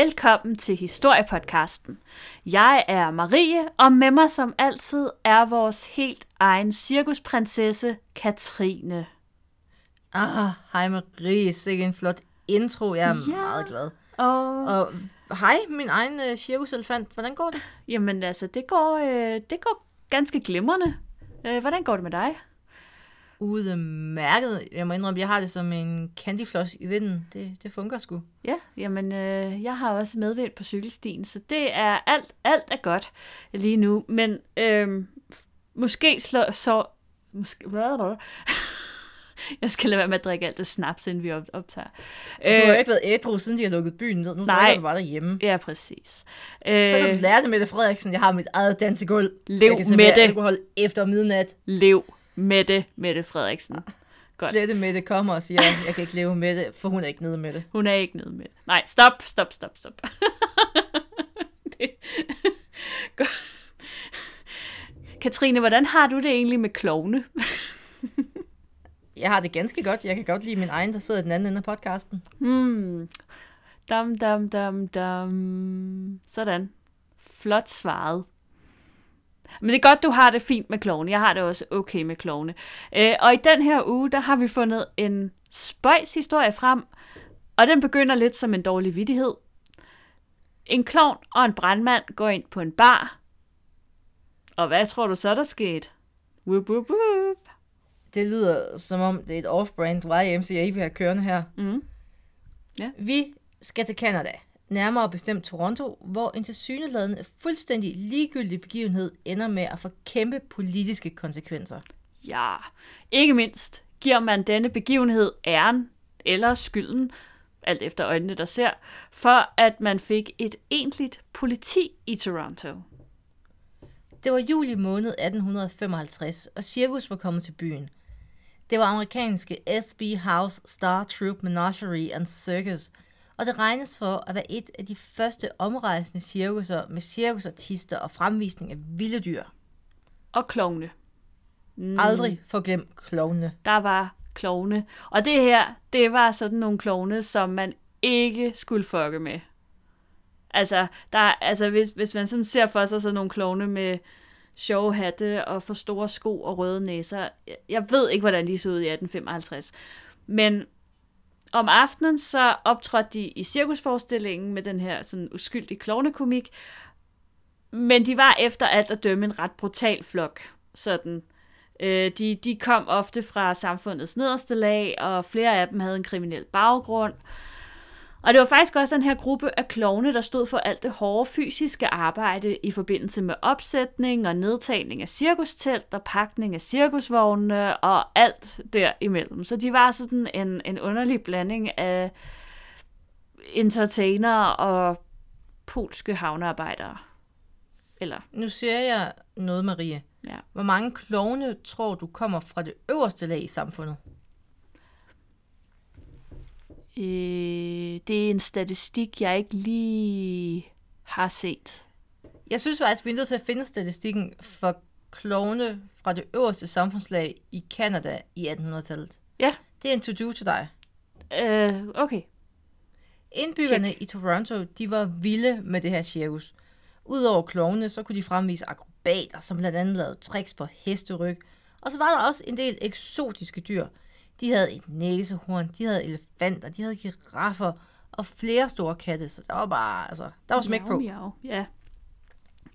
Velkommen til Historiepodcasten. Jeg er Marie, og med mig som altid er vores helt egen cirkusprinsesse, Katrine. Ah, hej Marie, sikke en flot intro. Jeg er Ja. meget glad. Og Og hej, min egen uh, cirkuselefant. Hvordan går det? jamen altså, det går, øh, det går ganske glimrende. Øh, hvordan går det med dig? Udmærket. Jeg må indrømme, jeg har det som en candyfloss i vinden. Det, det fungerer sgu. Ja, jamen, øh, jeg har også medvind på cykelstien, så det er alt, alt er godt lige nu. Men øh, måske slår så... Måske, hvad er det? Jeg skal lade være med at drikke alt det snaps, inden vi op- optager. Du har jo ikke været ædru, siden de har lukket byen ned. Nu nej. du bare derhjemme. Ja, præcis. Så kan Øh, du lære det med det, Frederiksen. Jeg har mit eget dansegulv. Lev jeg kan med det. alkohol efter midnat. lev med det, Mette Frederiksen. Godt. Slette med det kommer og siger, jeg kan ikke leve med det, for hun er ikke nede med det. Hun er ikke nede med det. Nej, stop, stop, stop, stop. det... Godt. Katrine, hvordan har du det egentlig med klovne? Jeg har det ganske godt. Jeg kan godt lide min egen, der sidder i den anden ende af podcasten. Hmm. Dam, dam, dam, dam. Sådan. Flot svaret. Men det er godt, du har det fint med klovne. Jeg har det også okay med klovne. Øh, og i den her uge, der har vi fundet en spøjs historie frem, og den begynder lidt som en dårlig vittighed. En klovn og en brandmand går ind på en bar. Og hvad tror du så, der skete? Whoop, whoop, whoop. Det lyder som om, det er et off-brand YMCA, vi har kørende her. Mm. Vi skal til Canada, nærmere bestemt Toronto, hvor en tilsyneladende fuldstændig ligegyldig begivenhed ender med at få kæmpe politiske konsekvenser. Ja, ikke mindst giver man denne begivenhed æren eller skylden, alt efter øjnene der ser, for at man fik et egentligt politi i Toronto. Det var juli måned 1855, og cirkus var kommet til byen. Det var amerikanske SB House Star Troop Menagerie and Circus, og det regnes for at være et af de første omrejsende cirkusser med cirkusartister og fremvisning af vilde dyr. Og klovne. Mm. Aldrig forglem klovnene. Der var klovne. Og det her, det var sådan nogle klovne, som man ikke skulle fucke med. Altså, der, altså hvis, hvis man sådan ser for sig sådan nogle klovne med sjove hatte og for store sko og røde næser. Jeg, jeg ved ikke, hvordan de så ud i 1855. Men om aftenen så optrådte de i cirkusforestillingen med den her sådan uskyldige klovnekomik. Men de var efter alt at dømme en ret brutal flok. Sådan. Øh, de, de kom ofte fra samfundets nederste lag, og flere af dem havde en kriminel baggrund. Og det var faktisk også den her gruppe af klovne, der stod for alt det hårde fysiske arbejde i forbindelse med opsætning og nedtagning af cirkustelt og pakning af cirkusvogne og alt derimellem. Så de var sådan en, en underlig blanding af entertainer og polske havnearbejdere. Eller, Nu siger jeg noget, Marie. ja. Hvor mange klovne tror du kommer fra det øverste lag i samfundet? Øh, det er en statistik, jeg ikke lige har set. Jeg synes faktisk, vi er nødt til at finde statistikken for klovne fra det øverste samfundslag i Kanada i 1800-tallet. Ja, Det er en to-do til dig. øh, okay. Indbyggerne i Toronto, de var vilde med det her cirkus. Udover klovne, så kunne de fremvise akrobater, som blandt andet lavede tricks på hesteryg. Og så var der også en del eksotiske dyr. De havde et næsehorn, de havde elefanter, de havde giraffer og flere store katte, så der var bare, altså, der var smæk på. Miau, ja.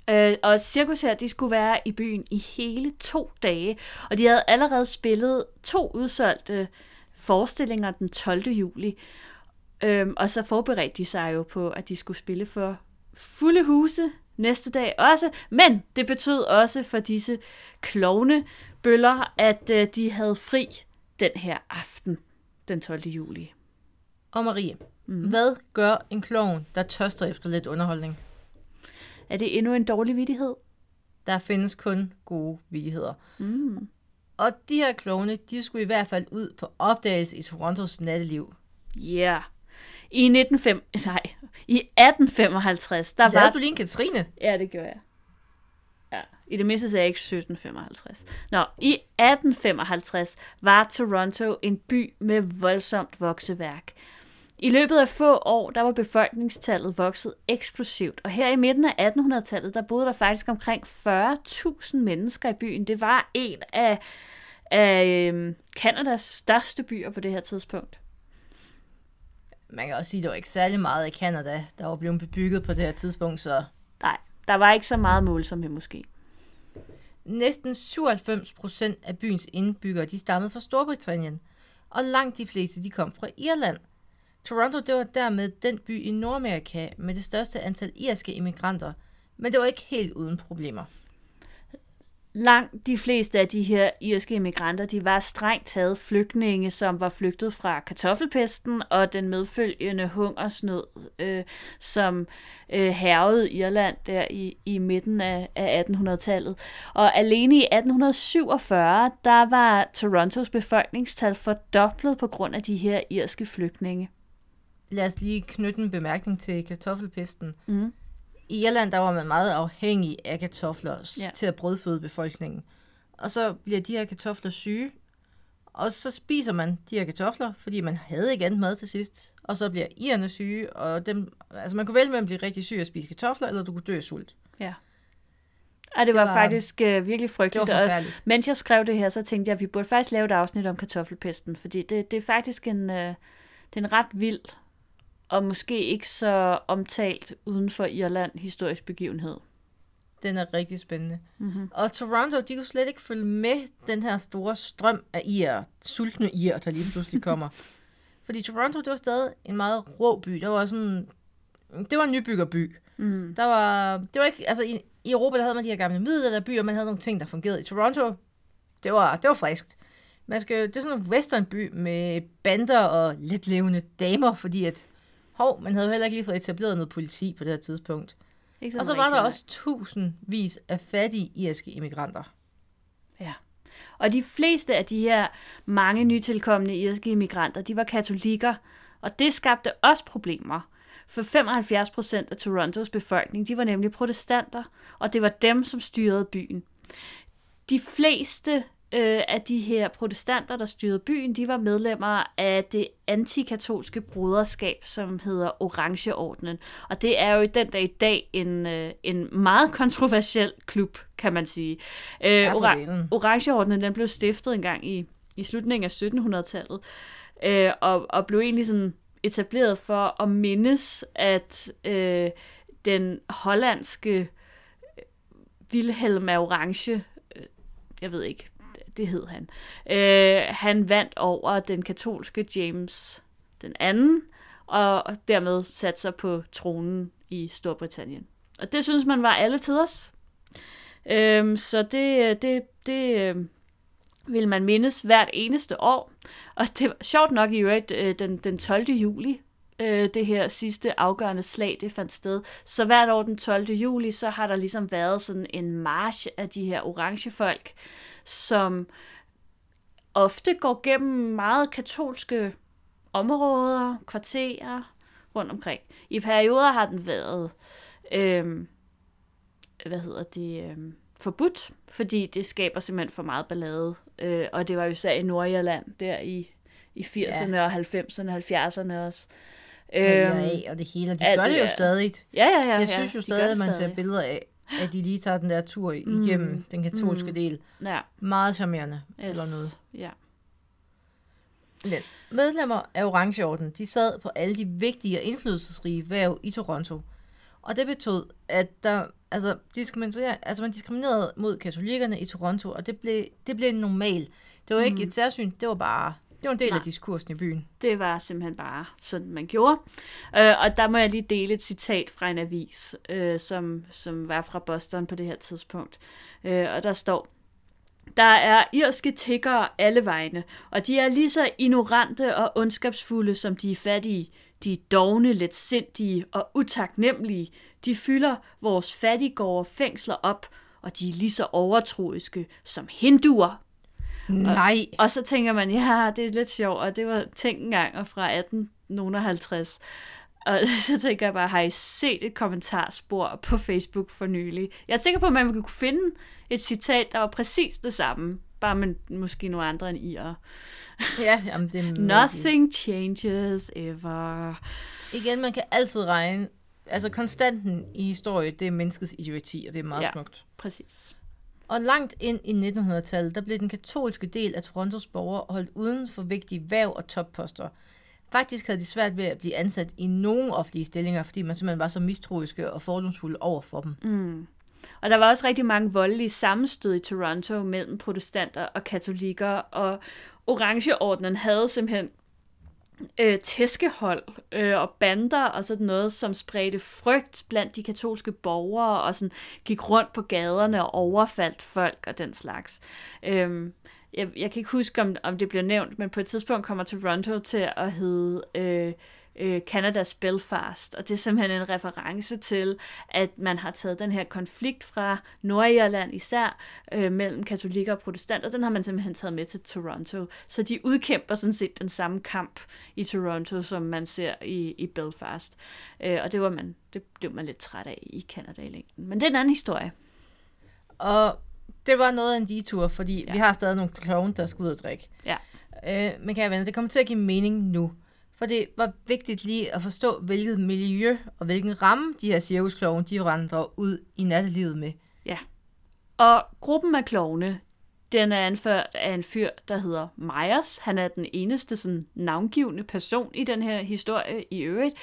Øh, og cirkus her, de skulle være i byen i hele to dage, og de havde allerede spillet to udsolgte forestillinger den 12. juli. Øhm, og så forberedte de sig jo på, at de skulle spille for fulde huse næste dag også. Men det betød også for disse klovne bøller, at øh, de havde fri den her aften, den 12. juli. Og Marie, mm. hvad gør en klovn, der tørster efter lidt underholdning? Er det endnu en dårlig vittighed? Der findes kun gode vidigheder. Mm. Og de her klovne, de skulle i hvert fald ud på opdagelse i Torontos natteliv. Ja. Yeah. I 1905, nej, i 1855, der Lavede var... du lige en Katrine? Ja, det gjorde jeg. Ja, i det mindste sagde jeg ikke 1755. Nå, i 1855 var Toronto en by med voldsomt vokseværk. I løbet af få år, der var befolkningstallet vokset eksplosivt, og her i midten af 1800-tallet, der boede der faktisk omkring 40.000 mennesker i byen. Det var en af, af øhm, Kanadas største byer på det her tidspunkt. Man kan også sige, at det var ikke særlig meget i Kanada, der var blevet bebygget på det her tidspunkt, så... Der var ikke så meget målsomhed måske. Næsten 97 procent af byens indbyggere, de stammede fra Storbritannien, og langt de fleste, de kom fra Irland. Toronto, det var dermed den by i Nordamerika med det største antal irske immigranter, men det var ikke helt uden problemer langt de fleste af de her irske immigranter, de var strengt taget flygtninge, som var flygtet fra kartoffelpesten og den medfølgende hungersnød, øh, som øh, hervede Irland der i, i midten af, af 1800-tallet. Og alene i 1847, der var Torontos befolkningstal fordoblet på grund af de her irske flygtninge. Lad os lige knytte en bemærkning til kartoffelpesten. Mm. I Irland der var man meget afhængig af kartofler ja. til at brødføde befolkningen. Og så bliver de her kartofler syge, og så spiser man de her kartofler, fordi man havde ikke andet mad til sidst. Og så bliver irerne syge, og dem, altså man kunne vælge mellem at blive rigtig syg og spise kartofler, eller du kunne dø af sult. Ja. Og det, det var, var faktisk uh, virkelig frygteligt. Det var og mens jeg skrev det her, så tænkte jeg, at vi burde faktisk lave et afsnit om kartoffelpesten, fordi det, det er faktisk en, uh, det er en ret vild og måske ikke så omtalt uden for Irland historisk begivenhed. Den er rigtig spændende. Mm-hmm. Og Toronto, de kunne slet ikke følge med den her store strøm af ir, sultne ir, der lige pludselig kommer. Fordi Toronto, det var stadig en meget rå by. Det var sådan, det var en nybyggerby. Mm. Der var, det var ikke, altså i, i Europa, der havde man de her gamle middelalderbyer, man havde nogle ting, der fungerede. I Toronto, det var, det var friskt. Man skal, det er sådan en westernby med bander og lidt levende damer, fordi at hov, man havde jo heller ikke lige fået etableret noget politi på det her tidspunkt. Ikke og så var der også tusindvis af fattige irske immigranter. Ja. Og de fleste af de her mange nytilkommende irske immigranter, de var katolikker, og det skabte også problemer. For 75 procent af Torontos befolkning, de var nemlig protestanter, og det var dem, som styrede byen. De fleste øh, af de her protestanter, der styrede byen, de var medlemmer af det antikatolske broderskab, som hedder Orangeordenen. Og det er jo i den dag i dag en, øh, en meget kontroversiel klub, kan man sige. Øh, Ora- Orangeordenen den blev stiftet engang i, i slutningen af 1700-tallet, øh, og, og blev egentlig sådan etableret for at mindes, at øh, den hollandske Wilhelm af Orange, øh, jeg ved ikke, det hed han. Øh, han vandt over den katolske James den anden, og dermed satte sig på tronen i Storbritannien. Og det synes man var alle tiders. Øhm, så det, øh, det, det øh, vil man mindes hvert eneste år. Og det var sjovt nok i øvrigt øh, den, den 12. juli, øh, det her sidste afgørende slag, det fandt sted. Så hvert år den 12. juli, så har der ligesom været sådan en march af de her orange folk, som ofte går gennem meget katolske områder, kvarterer rundt omkring. I perioder har den været, øh, hvad hedder det, øh, forbudt, fordi det skaber simpelthen for meget ballade. Øh, og det var jo især i Nordirland, der i, i 80'erne ja. og 90'erne og 70'erne også. Øhm, ja, og det hele, de gør det, det jo stadig. Ja, ja, ja. Jeg synes jo stadig, at man ser billeder af, at de lige tager den der tur igennem mm. den katolske mm. del. Ja. Meget charmerende yes. eller noget. Ja. Men medlemmer af Orangeorden, de sad på alle de vigtige og indflydelsesrige værv i Toronto. Og det betød, at der, altså, altså man diskriminerede mod katolikkerne i Toronto, og det blev, det blev normal. Det var ikke mm. et særsyn, det var bare det var en del Nej. af diskursen i byen. Det var simpelthen bare sådan, man gjorde. Øh, og der må jeg lige dele et citat fra en avis, øh, som, som var fra Boston på det her tidspunkt. Øh, og der står, der er irske tiggere alle vegne, og de er lige så ignorante og ondskabsfulde, som de er fattige. De er dogne, letsindige og utaknemmelige. De fylder vores fattigårde fængsler op, og de er lige så overtroiske som hinduer, Nej. Og, og så tænker man, ja, det er lidt sjovt, og det var tænkt engang fra 1850. Og så tænker jeg bare, har I set et kommentarspor på Facebook for nylig? Jeg er sikker på, at man kunne finde et citat, der var præcis det samme. bare med måske nogle andre end IR. Ja, jamen det er Nothing changes ever. Igen, man kan altid regne. Altså konstanten i historie, det er menneskets idioti, og det er meget Ja. smukt. Præcis. Og langt ind i 1900-tallet, der blev den katolske del af Torontos borgere holdt uden for vigtige væv og topposter. Faktisk havde de svært ved at blive ansat i nogen offentlige stillinger, fordi man simpelthen var så mistroiske og fordomsfulde over for dem. Mm. Og der var også rigtig mange voldelige sammenstød i Toronto mellem protestanter og katolikker, og Orangeordenen havde simpelthen øh, tæskehold øh, og bander og sådan noget, som spredte frygt blandt de katolske borgere og sådan gik rundt på gaderne og overfaldt folk og den slags. Øhm, jeg, jeg kan ikke huske, om, om det bliver nævnt, men på et tidspunkt kommer Toronto til at hedde øh, øh, Canadas Belfast, og det er simpelthen en reference til, at man har taget den her konflikt fra Nordirland især, øh, mellem katolikker og protestanter, den har man simpelthen taget med til Toronto. Så de udkæmper sådan set den samme kamp i Toronto, som man ser i, i Belfast. Øh, og det var man, det blev man lidt træt af i Canada i længden. Men det er en anden historie. Og det var noget af en detur, fordi Ja. vi har stadig nogle clown, der skal ud og drikke. Ja. Øh, men kære venner, det kommer til at give mening nu. For det var vigtigt lige at forstå, hvilket miljø og hvilken ramme de her cirkusklovne, de vandrer ud i nattelivet med. Ja. Og gruppen af klovne, den er anført af en fyr, der hedder Myers. Han er den eneste sådan, navngivende person i den her historie i øvrigt.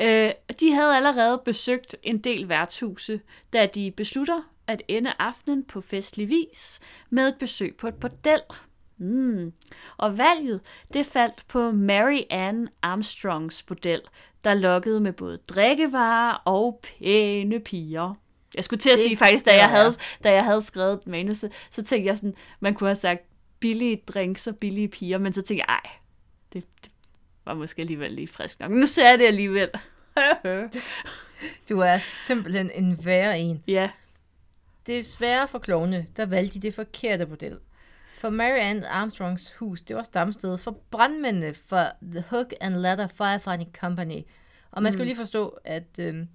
Øh, de havde allerede besøgt en del værtshuse, da de beslutter at ende aftenen på festlig vis med et besøg på et bordel. Mm. Og valget, det faldt på Mary Ann Armstrongs bordel, der lokkede med både drikkevarer og pæne piger. Jeg skulle til at Det sige faktisk, da jeg, havde, da jeg havde skrevet manuset, så tænkte jeg sådan, man kunne have sagt billige drinks og billige piger, men så tænkte jeg, ej, det, det var måske alligevel lige frisk nok. Nu ser jeg det alligevel. Du er simpelthen en værre en. ja, Det er sværere for klovne, der valgte de det forkerte model. For Mary Ann Armstrongs hus, det var stamstedet for brandmændene for The Hook and Ladder Firefighting Company. Og man skal mm. lige forstå, at øhm,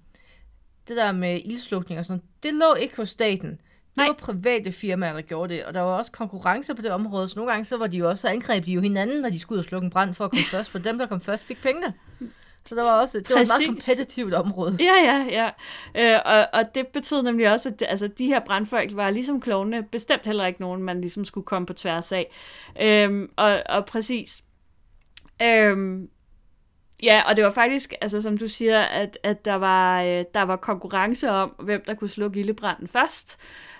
det der med ildslukning og sådan det lå ikke hos staten. Det Nej. var private firmaer, der gjorde det, og der var også konkurrence på det område, så nogle gange så var de jo også, så angreb de jo hinanden, når de skulle ud og slukke en brand for at komme først, for dem, der kom først, fik pengene. Så der var også, det var et meget kompetitivt område. ja, ja, ja. Øh, og, og det betød nemlig også, at altså, de her brandfolk var ligesom klovne, bestemt heller ikke nogen, man ligesom skulle komme på tværs af. Øhm, og, og præcis. Øhm, ja, og det var faktisk, altså som du siger, at, at der, var, øh, der var konkurrence om, hvem der kunne slukke ildebranden først.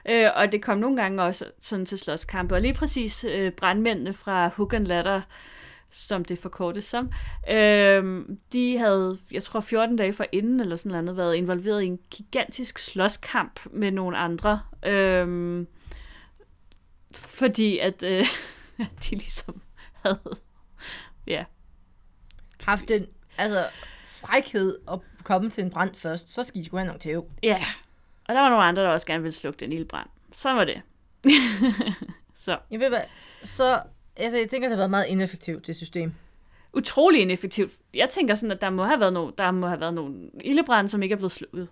Øh, og det kom nogle gange også sådan til slåskampe. Og lige præcis øh, brandmændene fra Hook and Ladder, som det forkortes som, øhm, de havde, jeg tror 14 dage for inden eller sådan noget, været involveret i en gigantisk slåskamp med nogle andre. Øhm, fordi at øh, de ligesom havde, ja, Haft den, altså, frækhed at komme til en brand først, så skal I sgu have nogle tæv. ja. Og der var nogle andre, der også gerne ville slukke den ildbrand. Sådan var det. Så Jeg ved hvad, så, altså jeg tænker, det har været meget ineffektivt, det system. utrolig ineffektivt. Jeg tænker sådan, at der må have været nogle, der må have været nogle ildebrænde, som ikke er blevet slukket.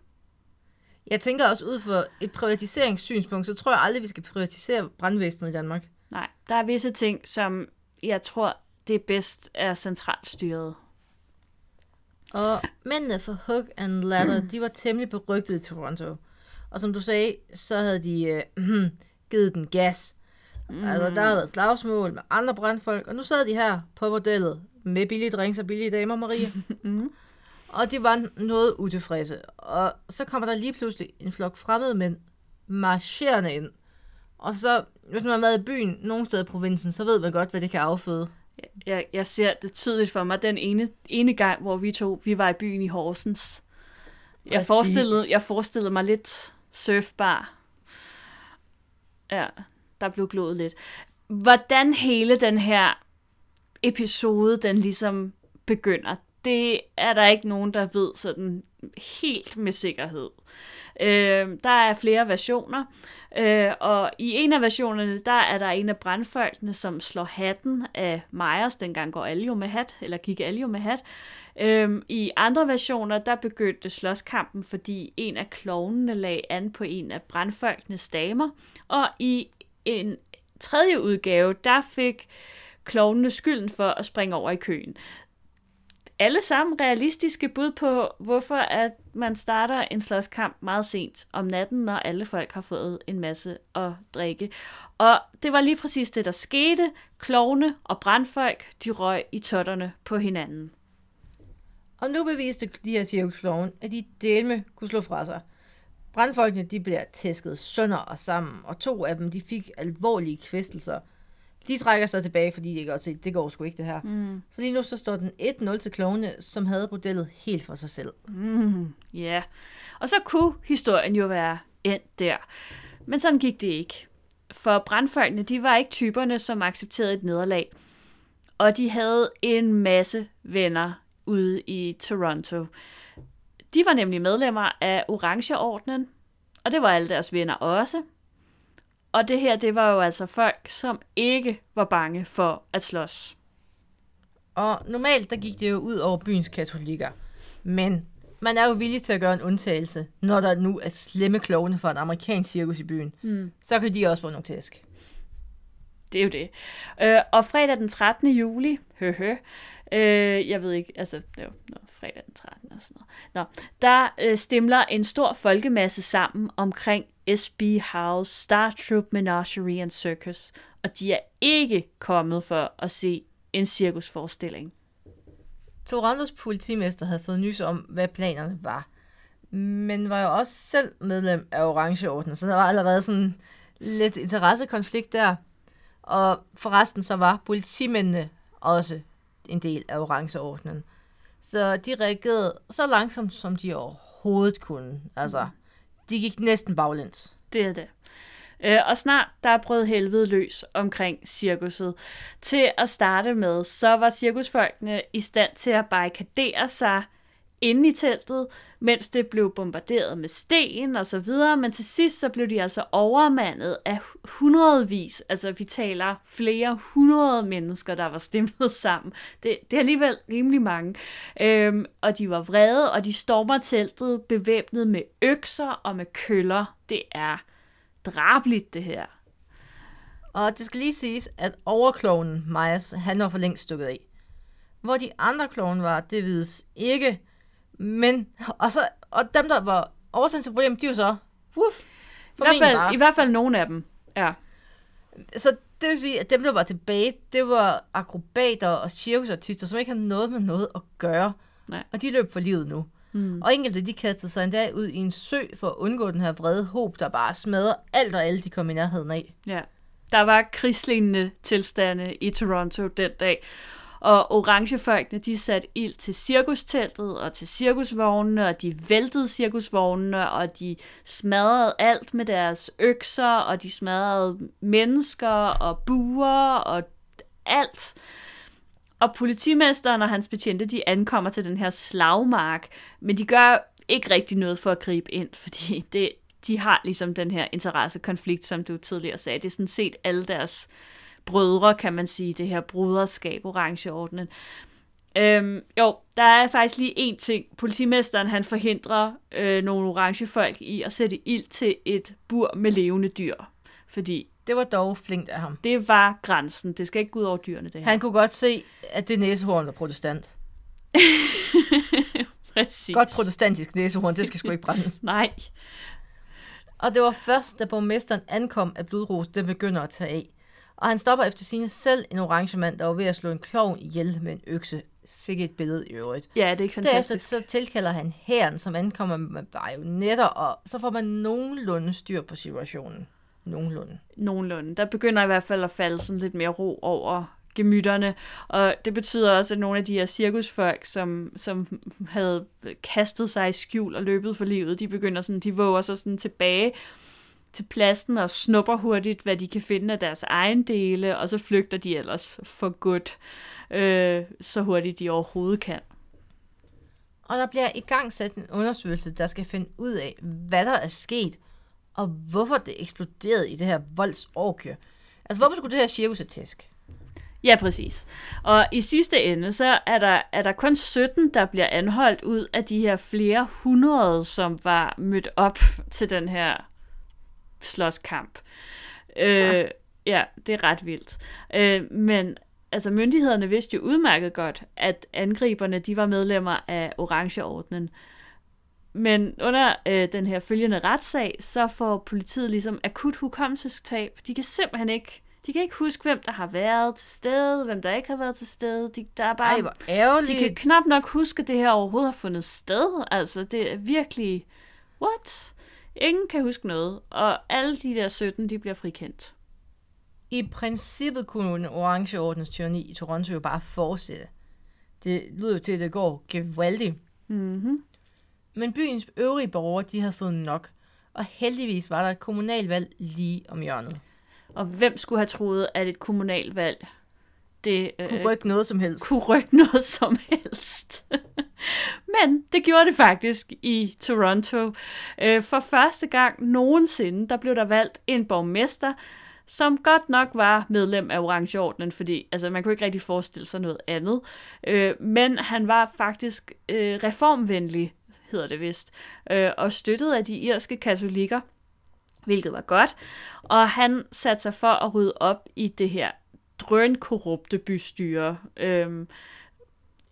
Jeg tænker også ud fra et privatiseringssynspunkt, så tror jeg aldrig, vi skal privatisere brandvæsenet i Danmark. Nej, der er visse ting, som jeg tror, det er bedst er centralt styret. Og mændene for Hook and Ladder, de var temmelig berygtede i Toronto. Og som du sagde, så havde de øh, givet den gas. Mm. Altså, der havde været slagsmål med andre brandfolk, og nu sad de her på bordellet med billige drinks og billige damer, Maria. Mm. Og de var noget utilfredse. Og så kommer der lige pludselig en flok fremmede mænd marcherende ind. Og så, hvis man har været i byen, nogen steder i provinsen, så ved man godt, hvad det kan afføde. Jeg, jeg ser det tydeligt for mig, den ene, ene gang, hvor vi to, vi var i byen i Horsens. Jeg forestillede, jeg forestillede mig lidt surfbar. Ja, der blev glået lidt. Hvordan hele den her episode, den ligesom begynder, det er der ikke nogen, der ved sådan helt med sikkerhed. Øh, der er flere versioner, øh, og i en af versionerne, der er der en af brandfolkene, som slår hatten af Myers, dengang går alle jo med hat, eller gik alle jo med hat. Øh, I andre versioner, der begyndte slåskampen, fordi en af klovnene lagde an på en af brandfolkenes damer, og i en tredje udgave, der fik klovnene skylden for at springe over i køen. Alle sammen realistiske bud på, hvorfor at man starter en slåskamp meget sent om natten, når alle folk har fået en masse at drikke. Og det var lige præcis det, der skete. Klovne og brandfolk, de røg i totterne på hinanden. Og nu beviste de her cirkusklovne, at de delme kunne slå fra sig. Brandfolkene de bliver tæsket sønder og sammen, og to af dem de fik alvorlige kvæstelser. De trækker sig tilbage, fordi de godt se, det går sgu ikke det her. Mm. Så lige nu så står den 1-0 til klovne, som havde bordellet helt for sig selv. Mm, ja, yeah. og så kunne historien jo være endt der. Men sådan gik det ikke. For brandfolkene, de var ikke typerne, som accepterede et nederlag. Og de havde en masse venner ude i Toronto. De var nemlig medlemmer af Orangeordnen, og det var alle deres venner også. Og det her, det var jo altså folk, som ikke var bange for at slås. Og normalt, der gik det jo ud over byens katolikker. Men man er jo villig til at gøre en undtagelse, når der nu er slemme klovne fra en amerikansk cirkus i byen. Mm. Så kan de også få nogle tæsk. Det er jo det. Øh, og fredag den 13. juli, høhø, øh, jeg ved ikke, altså, det var no, fredag den 13. og sådan noget. Nå, der øh, stemler en stor folkemasse sammen omkring SB House, Star Troop Menagerie and Circus, og de er ikke kommet for at se en cirkusforestilling. Torontos politimester havde fået nys om, hvad planerne var, men var jo også selv medlem af Orangeordenen, så der var allerede sådan lidt interessekonflikt der. Og forresten så var politimændene også en del af Orangeordenen. Så de reagerede så langsomt, som de overhovedet kunne. Altså, de gik næsten baglæns. Det er det. Øh, og snart der brød helvede løs omkring cirkuset. Til at starte med, så var cirkusfolkene i stand til at barrikadere sig inde i teltet, mens det blev bombarderet med sten og så videre, men til sidst så blev de altså overmandet af hundredvis, altså vi taler flere hundrede mennesker, der var stemmet sammen. Det, det er alligevel rimelig mange. Øhm, og de var vrede, og de stormer teltet bevæbnet med økser og med køller. Det er drabligt, det her. Og det skal lige siges, at overkloven Majas, han var for længst stukket af. Hvor de andre kloven var, det vides ikke, men, og, så, og dem, der var årsagen til problemet, de var så, uff, I hvert, fald, I hvert fald nogle af dem, ja. Så det vil sige, at dem, der var tilbage, det var akrobater og cirkusartister, som ikke havde noget med noget at gøre. Nej. Og de løb for livet nu. Mm. Og enkelte, de kastede sig endda ud i en sø for at undgå den her vrede håb, der bare smadrer alt og alle, de kom i nærheden af. Ja. Der var krigslignende tilstande i Toronto den dag. Og orangefolkene, de satte ild til cirkusteltet og til cirkusvognene, og de væltede cirkusvognene, og de smadrede alt med deres økser, og de smadrede mennesker og buer og alt. Og politimesteren og hans betjente, de ankommer til den her slagmark, men de gør ikke rigtig noget for at gribe ind, fordi det, de har ligesom den her interessekonflikt, som du tidligere sagde. Det er sådan set alle deres brødre, kan man sige, det her broderskab, orangeordnen. Øhm, jo, der er faktisk lige en ting. Politimesteren han forhindrer øh, nogle orange folk i at sætte ild til et bur med levende dyr. Fordi det var dog flinkt af ham. Det var grænsen. Det skal ikke gå ud over dyrene, det her. Han kunne godt se, at det næsehorn var protestant. Præcis. Godt protestantisk næsehorn, det skal sgu ikke brændes. Nej. Og det var først, da borgmesteren ankom, at blodros det begynder at tage af. Og han stopper efter sine selv en orange mand, der var ved at slå en klovn ihjel med en økse. Sikke et billede i øvrigt. Ja, det er ikke fantastisk. Derefter så tilkalder han herren, som ankommer med bajonetter, og så får man nogenlunde styr på situationen. Nogenlunde. Nogenlunde. Der begynder i hvert fald at falde sådan lidt mere ro over gemytterne, og det betyder også, at nogle af de her cirkusfolk, som, som havde kastet sig i skjul og løbet for livet, de begynder sådan, de våger sig sådan tilbage til pladsen og snupper hurtigt, hvad de kan finde af deres egen dele, og så flygter de ellers for godt, øh, så hurtigt de overhovedet kan. Og der bliver i gang sat en undersøgelse, der skal finde ud af, hvad der er sket, og hvorfor det eksploderede i det her voldsorgie. Altså, hvorfor skulle det her cirkus tæsk? Ja, præcis. Og i sidste ende, så er der, er der kun 17, der bliver anholdt ud af de her flere hundrede, som var mødt op til den her slåskamp. Øh, Ja, det er ret vildt. Øh, men altså myndighederne vidste jo udmærket godt, at angriberne de var medlemmer af Orangeordnen. Men under øh, den her følgende retssag, så får politiet ligesom akut hukommelsestab. De kan simpelthen ikke, de kan ikke huske, hvem der har været til stede, hvem der ikke har været til stede. De, der er bare, Ej, hvor ærgerligt. de kan knap nok huske, at det her overhovedet har fundet sted. Altså, det er virkelig... What? Ingen kan huske noget, og alle de der 17, de bliver frikendt. I princippet kunne en orange ordens tyranni i Toronto jo bare fortsætte. Det lyder jo til, at det går gevaldigt. Mm-hmm. Men byens øvrige borgere, de havde fået nok. Og heldigvis var der et kommunalvalg lige om hjørnet. Og hvem skulle have troet, at et kommunalvalg det øh, Kunne rykke noget som helst. kunne rykke noget som helst. Men det gjorde det faktisk i Toronto. Øh, for første gang nogensinde, der blev der valgt en borgmester, som godt nok var medlem af Orangeordnen, fordi altså, man kunne ikke rigtig forestille sig noget andet. Øh, Men han var faktisk øh, reformvenlig, hedder det vist, øh, og støttet af de irske katolikker, hvilket var godt. Og han satte sig for at rydde op i det her drønkorrupte bystyre. Øh,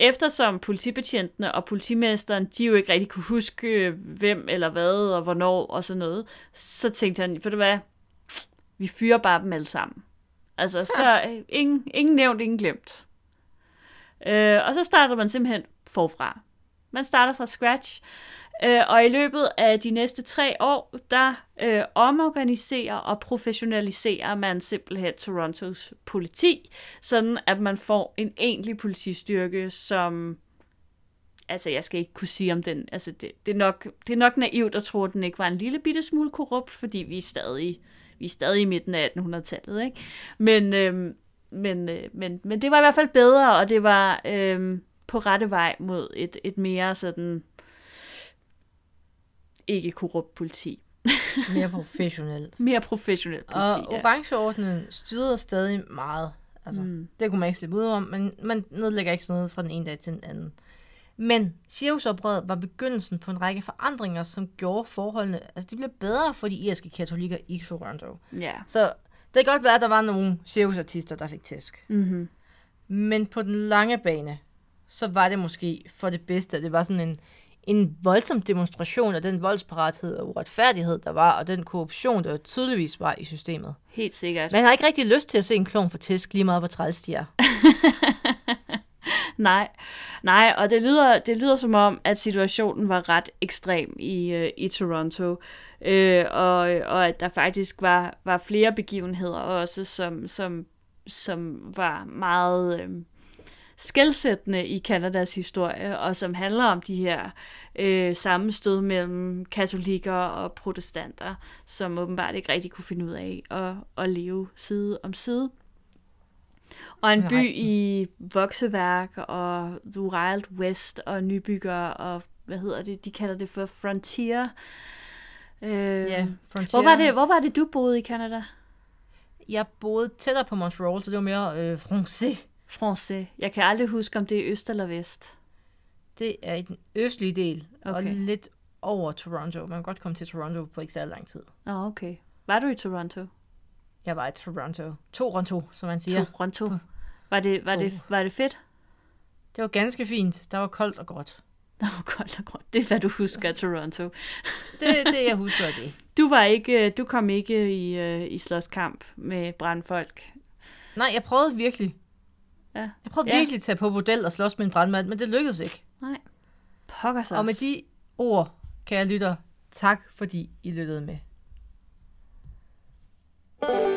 eftersom politibetjentene og politimesteren, de jo ikke rigtig kunne huske, øh, hvem eller hvad og hvornår og sådan noget, så tænkte han, for det hvad, vi fyrer bare dem alle sammen. Altså, så øh, ingen, ingen nævnt, ingen glemt. Øh, og så starter man simpelthen forfra. Man starter fra scratch, øh, og i løbet af de næste tre år, der øh, omorganiserer og professionaliserer man simpelthen Torontos politi, sådan at man får en egentlig politistyrke, som altså jeg skal ikke kunne sige om den, altså det, det, er nok, det er nok naivt at tro, at den ikke var en lille bitte smule korrupt, fordi vi er stadig, vi er stadig i midten af 1800-tallet, ikke? Men, øhm, men, øh, men, men det var i hvert fald bedre, og det var øhm, på rette vej mod et, et mere sådan ikke korrupt politi. Mere professionelt. Mere professionelt politi, Og orangeordnen styrede stadig meget. Altså, mm. Det kunne man ikke se ud om, men man nedlægger ikke sådan noget fra den ene dag til den anden. Men Sirius-oprøret var begyndelsen på en række forandringer, som gjorde forholdene, altså de blev bedre for de irske katolikker i Toronto. Ja. Så det kan godt være, at der var nogle cirkusartister, der fik tæsk. Mm-hmm. Men på den lange bane, så var det måske for det bedste. Det var sådan en, en voldsom demonstration af den voldsparathed og uretfærdighed, der var, og den korruption, der tydeligvis var i systemet. Helt sikkert. Man har ikke rigtig lyst til at se en klon for tæsk, lige meget hvor træls de er. Nej, nej, og det lyder, det lyder som om, at situationen var ret ekstrem i, øh, i Toronto, øh, og, og at der faktisk var, var flere begivenheder også, som, som, som var meget øh, skældsættende i Kanadas historie, og som handler om de her øh, sammenstød mellem katolikker og protestanter, som åbenbart ikke rigtig kunne finde ud af at, at leve side om side. Og en by i vokseværk og The Wild West og nybygger og hvad hedder det? De kalder det for Frontier. Øh, Ja, Frontier. hvor, var det, hvor var det, du boede i Canada? Jeg boede tættere på Montreal, så det var mere øh, français. Francais. Jeg kan aldrig huske, om det er øst eller vest. Det er i den østlige del, okay. og lidt over Toronto. Man kan godt komme til Toronto på ikke så lang tid. Nå, okay. Var du i Toronto? Jeg var i Toronto. Toronto, som man siger. Toronto. Var det, var, det, var det fedt? Det var ganske fint. Der var koldt og gråt. Nå, koldt og gråt. Det er, hvad du husker af Toronto. Det er det, jeg husker det. Du, var ikke, du kom ikke i, øh, i slåskamp med brandfolk. Nej, jeg prøvede virkelig. Jeg prøvede ja. virkelig at tage på model og slås med en brandmand, men det lykkedes ikke. Nej. Pokker sig Og med de ord, kan jeg lytter, tak fordi I lyttede med. thank you